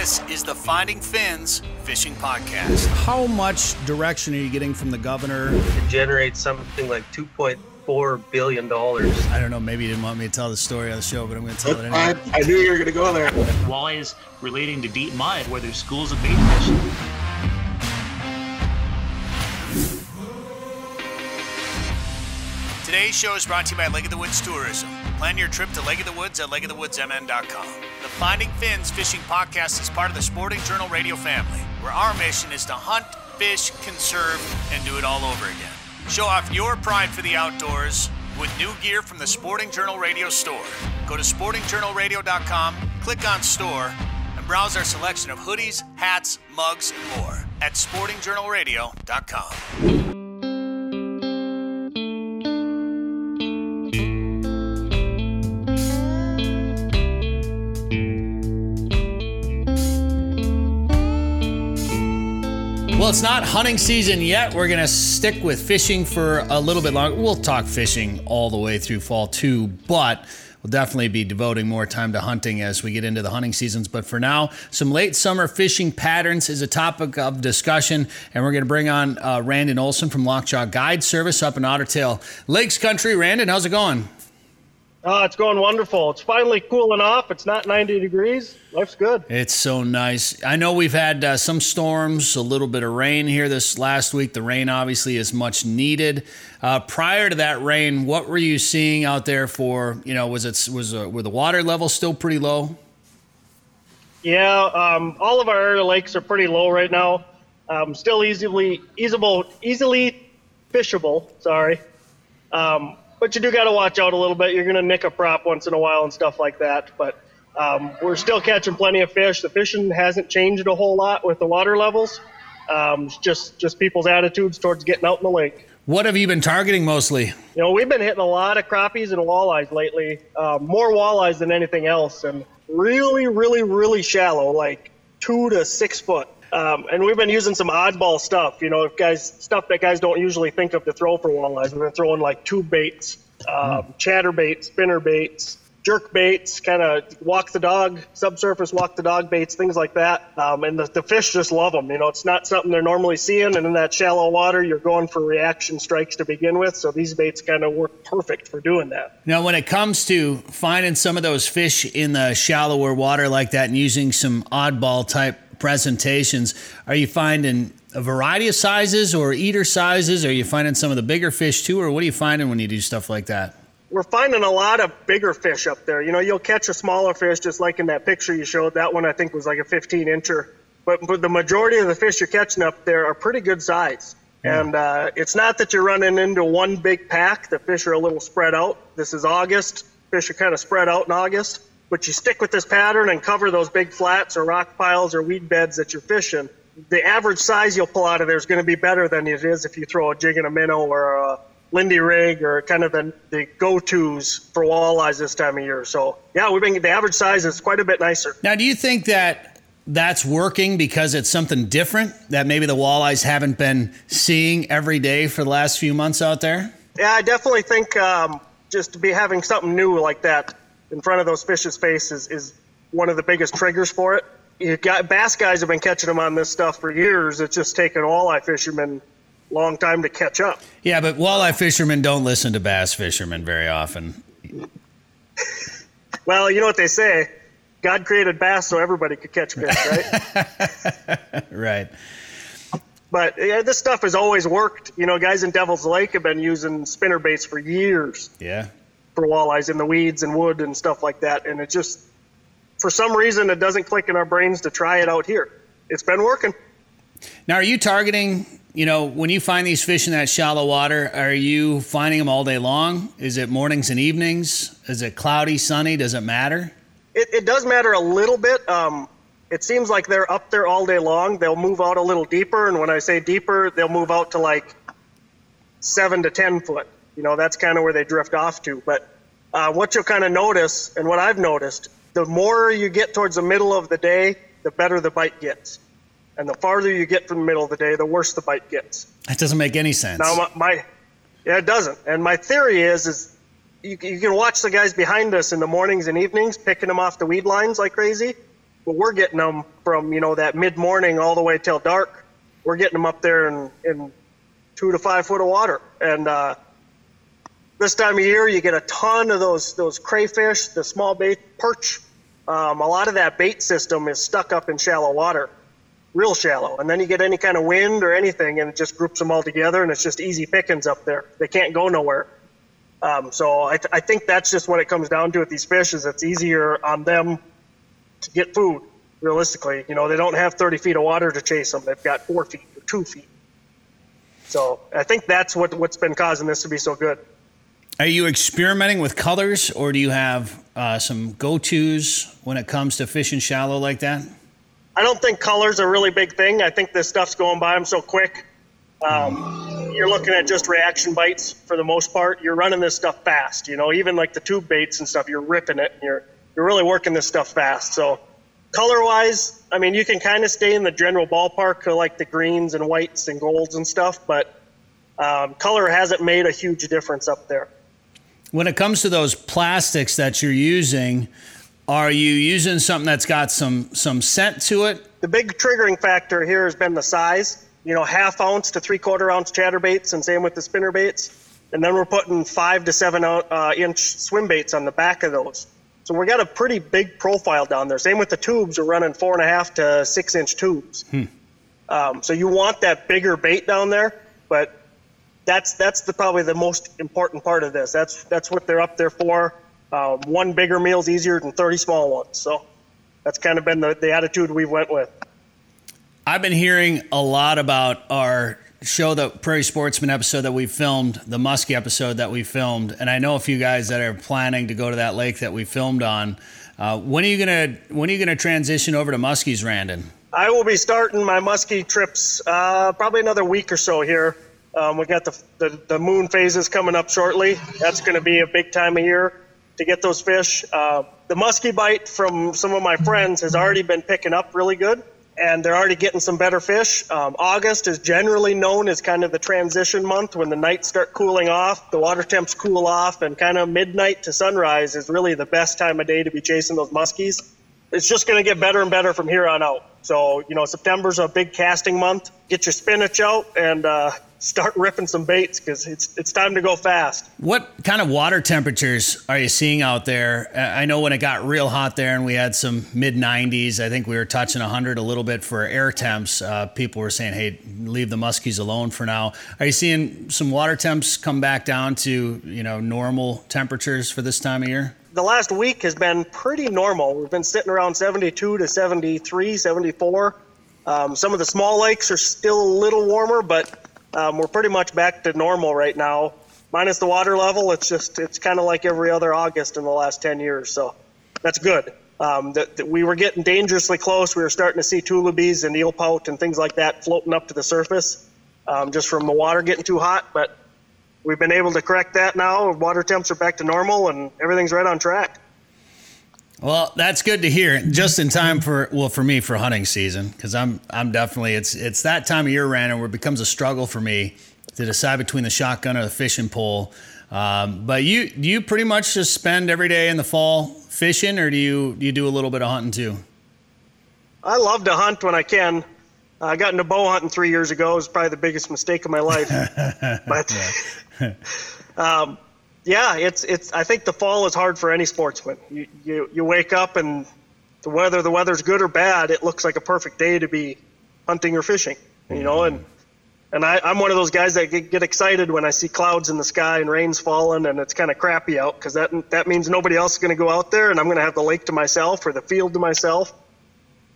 This is the Finding Fins Fishing Podcast. How much direction are you getting from the governor? It generates something like 2.4 billion dollars. I don't know. Maybe you didn't want me to tell the story on the show, but I'm going to tell it I, anyway. I knew you were going to go there. walleyes relating to deep mud where there's schools of bait fish. Today's show is brought to you by Lake of the Woods Tourism. Plan your trip to Lake of the Woods at lakeofthewoodsmn.com. The Finding Fins Fishing Podcast is part of the Sporting Journal radio family, where our mission is to hunt, fish, conserve, and do it all over again. Show off your pride for the outdoors with new gear from the Sporting Journal radio store. Go to sportingjournalradio.com, click on store, and browse our selection of hoodies, hats, mugs, and more at sportingjournalradio.com. it's not hunting season yet. We're going to stick with fishing for a little bit longer. We'll talk fishing all the way through fall too, but we'll definitely be devoting more time to hunting as we get into the hunting seasons. But for now, some late summer fishing patterns is a topic of discussion, and we're going to bring on uh, Randin Olson from Lockjaw Guide Service up in Ottertail Lakes Country. Randin, how's it going? Oh, it's going wonderful. It's finally cooling off. It's not 90 degrees. Life's good. It's so nice. I know we've had uh, some storms, a little bit of rain here this last week. The rain obviously is much needed. Uh, prior to that rain, what were you seeing out there for? You know, was it was uh, were the water levels still pretty low? Yeah, um, all of our area lakes are pretty low right now. Um, still easily, easable, easily fishable. Sorry, um, but you do got to watch out a little bit. You're going to nick a prop once in a while and stuff like that. But um, we're still catching plenty of fish. The fishing hasn't changed a whole lot with the water levels. Um, just just people's attitudes towards getting out in the lake. What have you been targeting mostly? You know, we've been hitting a lot of crappies and walleyes lately. Uh, more walleyes than anything else, and really, really, really shallow, like two to six foot. Um, and we've been using some oddball stuff. You know, if guys stuff that guys don't usually think of to throw for walleyes. We've been throwing like tube baits, um, chatter baits, spinner baits, jerk baits, kind of walk the dog, subsurface walk the dog baits, things like that. Um, and the, the fish just love them. You know, it's not something they're normally seeing. And in that shallow water, you're going for reaction strikes to begin with. So these baits kind of work perfect for doing that. Now, when it comes to finding some of those fish in the shallower water like that and using some oddball type presentations, are you finding a variety of sizes or eater sizes? Are you finding some of the bigger fish too, or what are you finding when you do stuff like that? We're finding a lot of bigger fish up there. You know, you'll catch a smaller fish, just like in that picture you showed. That one I think was like a 15 incher. But, but the majority of the fish you're catching up there are pretty good size. And uh, it's not that you're running into one big pack. The fish are a little spread out. This is August. Fish are kind of spread out in August. But you stick with this pattern and cover those big flats or rock piles or weed beds that you're fishing. The average size you'll pull out of there is going to be better than it is if you throw a jig and a minnow or a Lindy rig or kind of the, the go-tos for walleyes this time of year. So yeah, we've been the average size is quite a bit nicer. Now, do you think that that's working because it's something different that maybe the walleyes haven't been seeing every day for the last few months out there? Yeah, I definitely think um, just to be having something new like that in front of those fish's faces is one of the biggest triggers for it. You got bass guys have been catching them on this stuff for years. It's just taken walleye fishermen a long time to catch up. Yeah, but walleye fishermen don't listen to bass fishermen very often. Well, you know what they say. God created bass so everybody could catch fish, right? Right. but yeah, this stuff has always worked. You know, guys in Devil's Lake have been using spinner baits for years Yeah. For walleyes in the weeds and wood and stuff like that. And it just, for some reason, it doesn't click in our brains to try it out here. It's been working. Now, are you targeting, you know, when you find these fish in that shallow water, are you finding them all day long? Is it mornings and evenings? Is it cloudy, sunny? Does it matter? It, it does matter a little bit. Um, it seems like they're up there all day long. They'll move out a little deeper, and when I say deeper, they'll move out to like seven to ten foot. You know, that's kind of where they drift off to. But uh, what you'll kind of notice, and what I've noticed, the more you get towards the middle of the day, the better the bite gets, and the farther you get from the middle of the day, the worse the bite gets. That doesn't make any sense. Now, my, my yeah, it doesn't. And my theory is, is you, you can watch the guys behind us in the mornings and evenings picking them off the weed lines like crazy. but we're getting them from you know that mid morning all the way till dark. We're getting them up there in, in two to five foot of water, and uh, this time of year you get a ton of those those crayfish, the small bait perch. Um, a lot of that bait system is stuck up in shallow water, real shallow, and then you get any kind of wind or anything, and it just groups them all together, and it's just easy pickings up there. They can't go nowhere. Um, so I, th- I think that's just what it comes down to with these fish is it's easier on them to get food. Realistically, you know, they don't have 30 feet of water to chase them. They've got four feet or two feet. So I think that's what what's been causing this to be so good. Are you experimenting with colors, or do you have uh, some go-tos when it comes to fishing shallow like that? I don't think colors are a really big thing. I think this stuff's going by them so quick. Um, you're looking at just reaction bites for the most part. You're running this stuff fast. You know, even like the tube baits and stuff, you're ripping it. You're you're really working this stuff fast. So color wise, I mean, you can kind of stay in the general ballpark of like the greens and whites and golds and stuff, but um, color hasn't made a huge difference up there. When it comes to those plastics that you're using, are you using something that's got some some scent to it? The big triggering factor here has been the size. You know, half ounce to three quarter ounce chatterbaits, and same with the spinner baits. And then we're putting five to seven uh, inch swim baits on the back of those. So we got a pretty big profile down there. Same with the tubes, we're running four and a half to six inch tubes. Hmm. Um, so you want that bigger bait down there, but that's that's the probably the most important part of this. That's that's what they're up there for. Um, one bigger meal is easier than 30 small ones. So that's kind of been the, the attitude we went with. I've been hearing a lot about our show, the Prairie Sportsman episode that we filmed, the Muskie episode that we filmed, and I know a few guys that are planning to go to that lake that we filmed on. Uh, when are you gonna When are you gonna transition over to muskies, Randin? I will be starting my muskie trips uh, probably another week or so here. Um, we got the, the, the moon phases coming up shortly. That's going to be a big time of year to get those fish. Uh, the muskie bite from some of my friends has already been picking up really good, and they're already getting some better fish. Um, August is generally known as kind of the transition month when the nights start cooling off, the water temps cool off, and kind of midnight to sunrise is really the best time of day to be chasing those muskies. It's just going to get better and better from here on out. So, you know, September's a big casting month. Get your spinach out and uh, start ripping some baits because it's it's time to go fast. What kind of water temperatures are you seeing out there? I know when it got real hot there and we had some mid 90s, I think we were touching 100 a little bit for air temps. Uh, people were saying, "Hey, leave the muskies alone for now." Are you seeing some water temps come back down to you know normal temperatures for this time of year? The last week has been pretty normal. We've been sitting around 72 to 73, 74. Um, some of the small lakes are still a little warmer, but um, we're pretty much back to normal right now, minus the water level. It's just it's kind of like every other August in the last 10 years, so that's good. Um, that, that we were getting dangerously close. We were starting to see tullibees and eel pout and things like that floating up to the surface, um, just from the water getting too hot. But we've been able to correct that now. Water temps are back to normal, and everything's right on track. Well, that's good to hear. Just in time for well for me for hunting season because I'm I'm definitely it's it's that time of year, Randin, where it becomes a struggle for me to decide between the shotgun or the fishing pole. Um, but you do you pretty much just spend every day in the fall fishing, or do you do you do a little bit of hunting too? I love to hunt when I can. I got into bow hunting three years ago. It was probably the biggest mistake of my life. but um, yeah, it's it's. I think the fall is hard for any sportsman. You you, you wake up and the weather the weather's good or bad, it looks like a perfect day to be hunting or fishing. You know, and and I, I'm one of those guys that get, get excited when I see clouds in the sky and rain's falling and it's kind of crappy out because that that means nobody else is going to go out there and I'm going to have the lake to myself or the field to myself.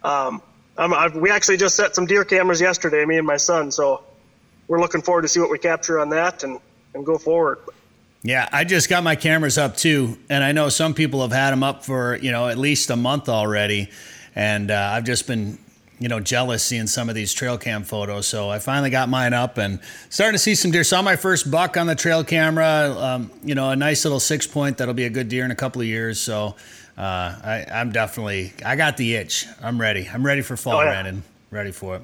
Um, I've, we actually just set some deer cameras yesterday, me and my son. So we're looking forward to see what we capture on that and, and go forward. Yeah, I just got my cameras up too, and I know some people have had them up for you know at least a month already, and uh, I've just been you know jealous seeing some of these trail cam photos. So I finally got mine up and starting to see some deer. Saw my first buck on the trail camera. Um, you know, a nice little six point that'll be a good deer in a couple of years. So uh, I, I'm definitely I got the itch. I'm ready. I'm ready for fall, Oh, yeah. Randin. Ready for it.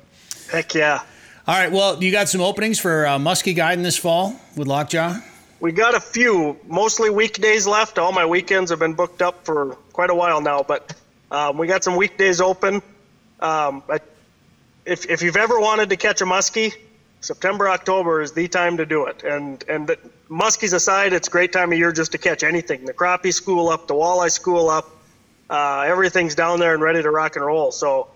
Heck yeah. All right. Well, you got some openings for uh, muskie guiding this fall with Lockjaw. We got a few, mostly weekdays left. All my weekends have been booked up for quite a while now, but Um, we got some weekdays open. Um, if, if you've ever wanted to catch a muskie, September, October is the time to do it. And and the, muskies aside, it's a great time of year just to catch anything. The crappie school up, the walleye school up, uh, everything's down there and ready to rock and roll. So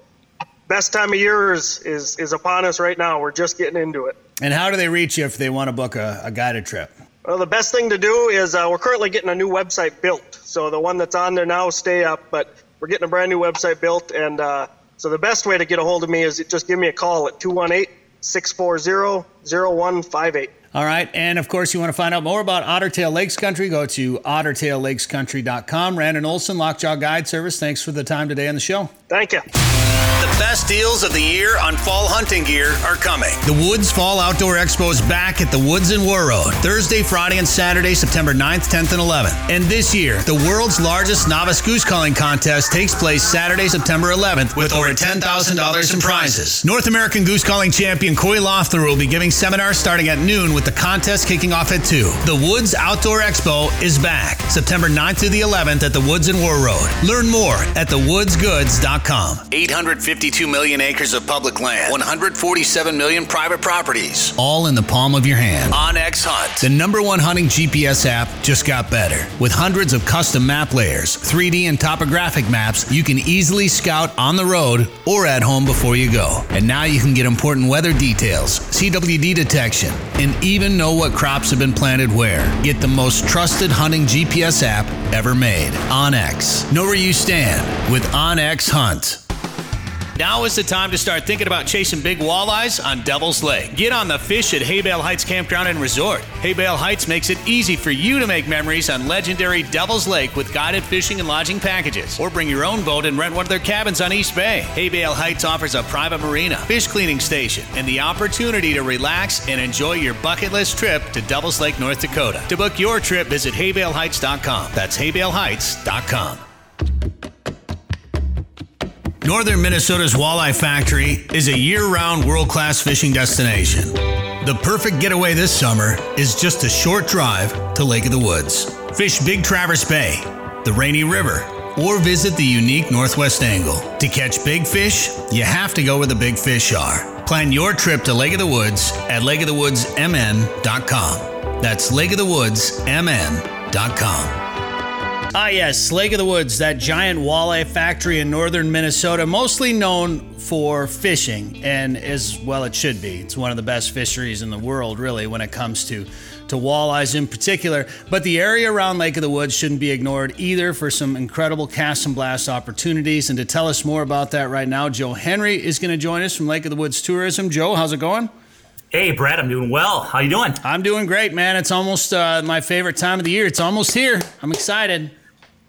best time of year is, is, is upon us right now. We're just getting into it. And how do they reach you if they want to book a, a guided trip? Well, the best thing to do is uh, we're currently getting a new website built. So the one that's on there now stay up, but we're getting a brand new website built. And uh, so the best way to get a hold of me is just give me a call at 218 640 0158. All right. And of course, you want to find out more about Ottertail Lakes Country, go to ottertaillakescountry.com. Randin Olson, Lockjaw Guide Service, thanks for the time today on the show. Thank you. The best deals of the year on fall hunting gear are coming. The Woods Fall Outdoor Expo is back at the Woods in Warroad, Thursday, Friday, and Saturday, September 9th, 10th, and 11th. And this year, the world's largest novice goose calling contest takes place Saturday, September 11th, with over $10,000 in prizes. North American goose calling champion Coy Loeffler will be giving seminars starting at noon, with the contest kicking off at 2. The Woods Outdoor Expo is back September 9th through the 11th at the Woods in Warroad. Learn more at thewoodsgoods.com. 852 million acres of public land, 147 million private properties. All in the palm of your hand. OnX Hunt. The number one hunting GPS app just got better. With hundreds of custom map layers, 3D and topographic maps, you can easily scout on the road or at home before you go. And now you can get important weather details, CWD detection, and even know what crops have been planted where. Get the most trusted hunting GPS app ever made. OnX. Know where you stand with OnX Hunt. Now is the time to start thinking about chasing big walleyes on Devil's Lake. Get on the fish at Haybale Heights Campground and Resort. Haybale Heights makes it easy for you to make memories on legendary Devil's Lake with guided fishing and lodging packages. Or bring your own boat and rent one of their cabins on East Bay. Haybale Heights offers a private marina, fish cleaning station, and the opportunity to relax and enjoy your bucket list trip to Devil's Lake, North Dakota. To book your trip, visit haybaleheights.com. That's haybaleheights.com. Northern Minnesota's Walleye Factory is a year round world class fishing destination. The perfect getaway this summer is just a short drive to Lake of the Woods. Fish Big Traverse Bay, the Rainy River, or visit the unique Northwest Angle. To catch big fish, you have to go where the big fish are. Plan your trip to Lake of the Woods at lakeofthewoodsmn.com. That's lakeofthewoodsmn.com. Ah, yes, Lake of the Woods, that giant walleye factory in northern Minnesota, mostly known for fishing, and as well it should be. It's one of the best fisheries in the world, really, when it comes to, to walleyes in particular. But the area around Lake of the Woods shouldn't be ignored either for some incredible cast and blast opportunities. And to tell us more about that right now, Joe Henry is going to join us from Lake of the Woods Tourism. Joe, how's it going? Hey, Brad, I'm doing well. How you doing? I'm doing great, man. It's almost uh, my favorite time of the year. It's almost here. I'm excited.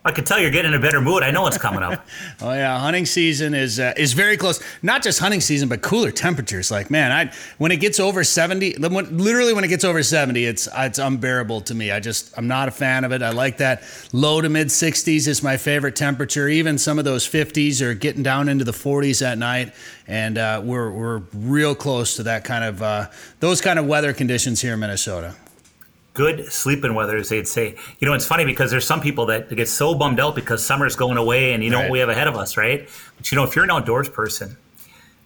I can tell you're getting in a better mood. I know it's coming up. oh yeah, hunting season is uh, is very close. Not just hunting season, but cooler temperatures. Like man, I when it gets over seventy, literally when it gets over seventy, it's it's unbearable to me. I just I'm not a fan of it. I like that low to mid sixties is my favorite temperature. Even some of those fifties are getting down into the forties at night, and uh, we're we're real close to that kind of uh, those kind of weather conditions here in Minnesota good sleeping weather, as they'd say. You know, it's funny because there's some people that get so bummed out because summer's going away and you know right. what we have ahead of us, right? But you know, if you're an outdoors person,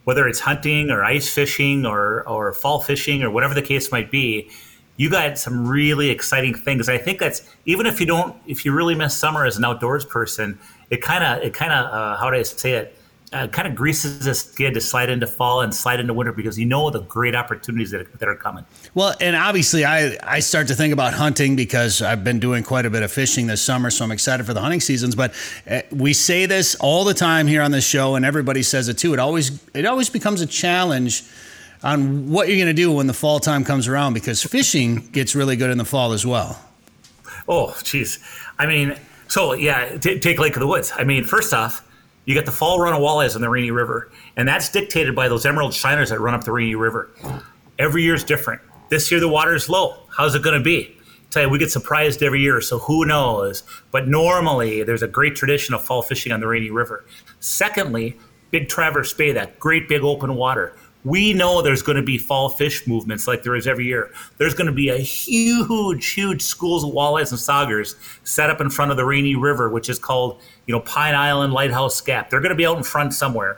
whether it's hunting or ice fishing or, or fall fishing or whatever the case might be, you got some really exciting things. I think that's even if you don't, if you really miss summer as an outdoors person, it kind of, it kind of, uh, how do I say it? Uh, kind of greases the skid to slide into fall and slide into winter because you know the great opportunities that, that are coming. Well, and obviously, I, I start to think about hunting because I've been doing quite a bit of fishing this summer, so I'm excited for the hunting seasons. But uh, we say this all the time here on this show, and everybody says it too. It always it always becomes a challenge on what you're going to do when the fall time comes around because fishing gets really good in the fall as well. Oh, geez. I mean, so yeah, t- take Lake of the Woods. I mean, first off you get the fall run of walleyes in the Rainy River, and that's dictated by those emerald shiners that run up the Rainy River. Every year is different. This year the water is low. How's it going to be? I tell you, we get surprised every year, so who knows? But normally, there's a great tradition of fall fishing on the Rainy River. Secondly, Big Traverse Bay, that great big open water, we know there's going to be fall fish movements like there is every year. There's going to be a huge, huge schools of walleyes and saugers set up in front of the Rainy River, which is called, you know, Pine Island Lighthouse Gap. They're going to be out in front somewhere.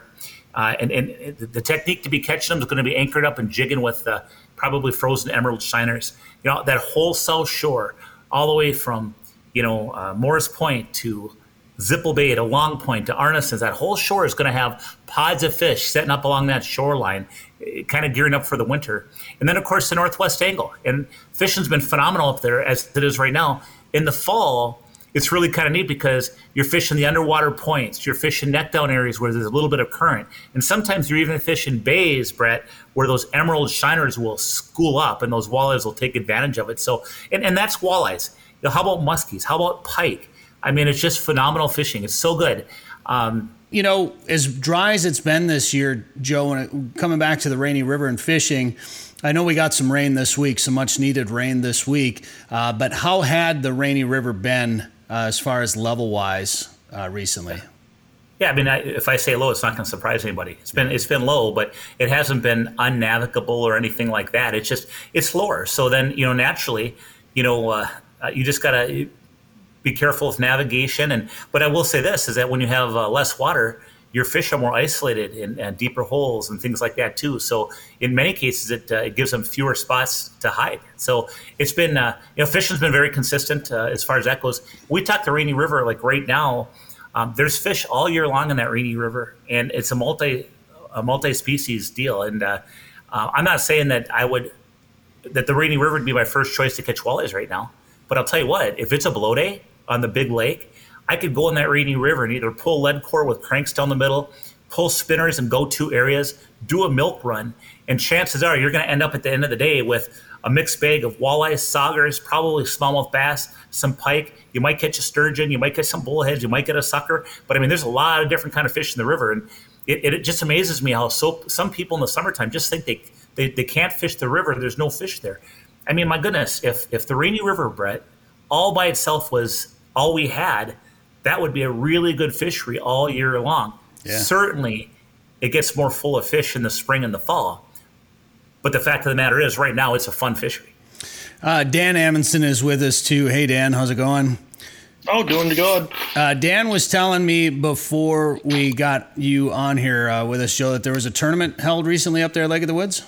Uh, and, and the technique to be catching them is going to be anchored up and jigging with uh, probably frozen emerald shiners. You know, that whole south shore, all the way from, you know, uh, Morris Point to Zipple Bay to Long Point to Arnesen's, that whole shore is going to have pods of fish setting up along that shoreline, eh, kind of gearing up for the winter. And then, of course, the Northwest Angle. And fishing's been phenomenal up there as it is right now. In the fall, it's really kind of neat because you're fishing the underwater points, you're fishing neck down areas where there's a little bit of current. And sometimes you're even fishing bays, Brett, where those emerald shiners will school up and those walleyes will take advantage of it. So, and, and that's walleyes. How about muskies? How about pike? I mean, it's just phenomenal fishing. It's so good. Um, you know, as dry as it's been this year, Joe, and coming back to the Rainy River and fishing, I know we got some rain this week, some much needed rain this week. Uh, but how had the Rainy River been uh, as far as level wise uh, recently? Yeah, I mean, I, if I say low, it's not going to surprise anybody. It's been it's been low, but it hasn't been unnavigable or anything like that. It's just it's lower. So then you know naturally, you know, uh, you just gotta be careful with navigation. And but I will say this is that when you have uh, less water, your fish are more isolated in, in, deeper holes and things like that too. So in many cases, it, uh, it gives them fewer spots to hide. So it's been uh, you know fishing's been very consistent uh, as far as that goes. We talk the Rainy River like right now. Um, there's fish all year long in that Rainy River, and it's a multi a multi species deal. And uh, uh, I'm not saying that I would that the Rainy River would be my first choice to catch walleyes right now. But I'll tell you what, if it's a blow day, on the big lake, I could go in that Rainy River and either pull lead core with cranks down the middle, pull spinners and go to areas, do a milk run, and chances are you're going to end up at the end of the day with a mixed bag of walleyes, saugers, probably smallmouth bass, some pike. You might catch a sturgeon, you might catch some bullheads, you might get a sucker. But I mean, there's a lot of different kind of fish in the river, and it, it just amazes me how so some people in the summertime just think they, they they can't fish the river. There's no fish there. I mean, my goodness, if if the Rainy River, Brett, all by itself was all we had, that would be a really good fishery all year long. Yeah. Certainly, it gets more full of fish in the spring and the fall. But the fact of the matter is, right now, it's a fun fishery. Uh, Dan Amundsen is with us too. Hey, Dan, how's it going? Oh, doing good. Uh, Dan was telling me before we got you on here uh, with us, Joe, that there was a tournament held recently up there Lake of the Woods.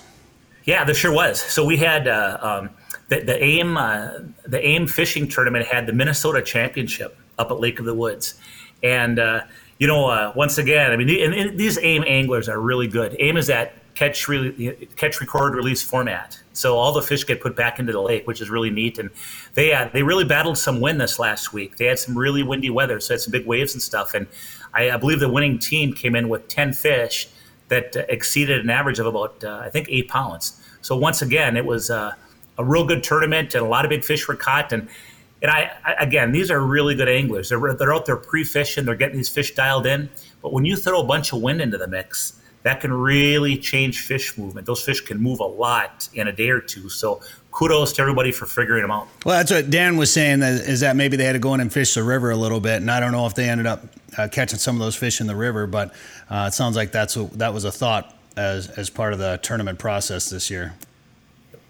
Yeah, there sure was. So we had uh, um, the, the AIM uh, the AIM fishing tournament had the Minnesota Championship up at Lake of the Woods, and uh, you know uh, once again, I mean, the, and, and these AIM anglers are really good. AIM is that catch really catch record release format, so all the fish get put back into the lake, which is really neat. And they they really battled some wind this last week. They had some really windy weather, so had some big waves and stuff. And I, I believe the winning team came in with ten fish that uh, exceeded an average of about uh, I think eight pounds. So once again, it was uh, a real good tournament, and a lot of big fish were caught. And and I, I again, these are really good anglers. They're they're out there pre-fishing. They're getting these fish dialed in. But when you throw a bunch of wind into the mix, that can really change fish movement. Those fish can move a lot in a day or two. So kudos to everybody for figuring them out. Well, that's what Dan was saying is that maybe they had to go in and fish the river a little bit, and I don't know if they ended up uh, catching some of those fish in the river, but uh, it sounds like that's a, that was a thought as as part of the tournament process this year.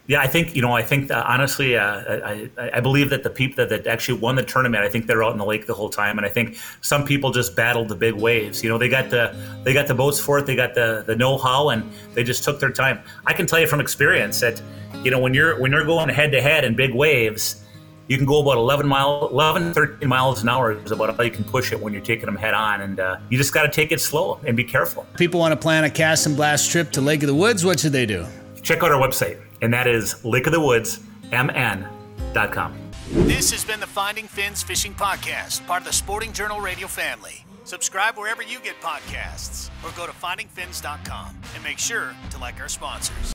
Yeah, I think you know. I think that honestly, uh, I, I believe that the people that, that actually won the tournament, I think they're out in the lake the whole time, and I think some people just battled the big waves. You know, they got the they got the boats for it, they got the the know how, and they just took their time. I can tell you from experience that you know when you're when you're going head to head in big waves, you can go about 11 mile 11 13 miles an hour is about how you can push it when you're taking them head on and uh, you just got to take it slow and be careful people want to plan a cast and blast trip to lake of the woods what should they do check out our website and that is lakeofthewoodsmn.com. This has been the Finding Fins Fishing Podcast, part of the Sporting Journal Radio family. Subscribe wherever you get podcasts or go to findingfins.com and make sure to like our sponsors.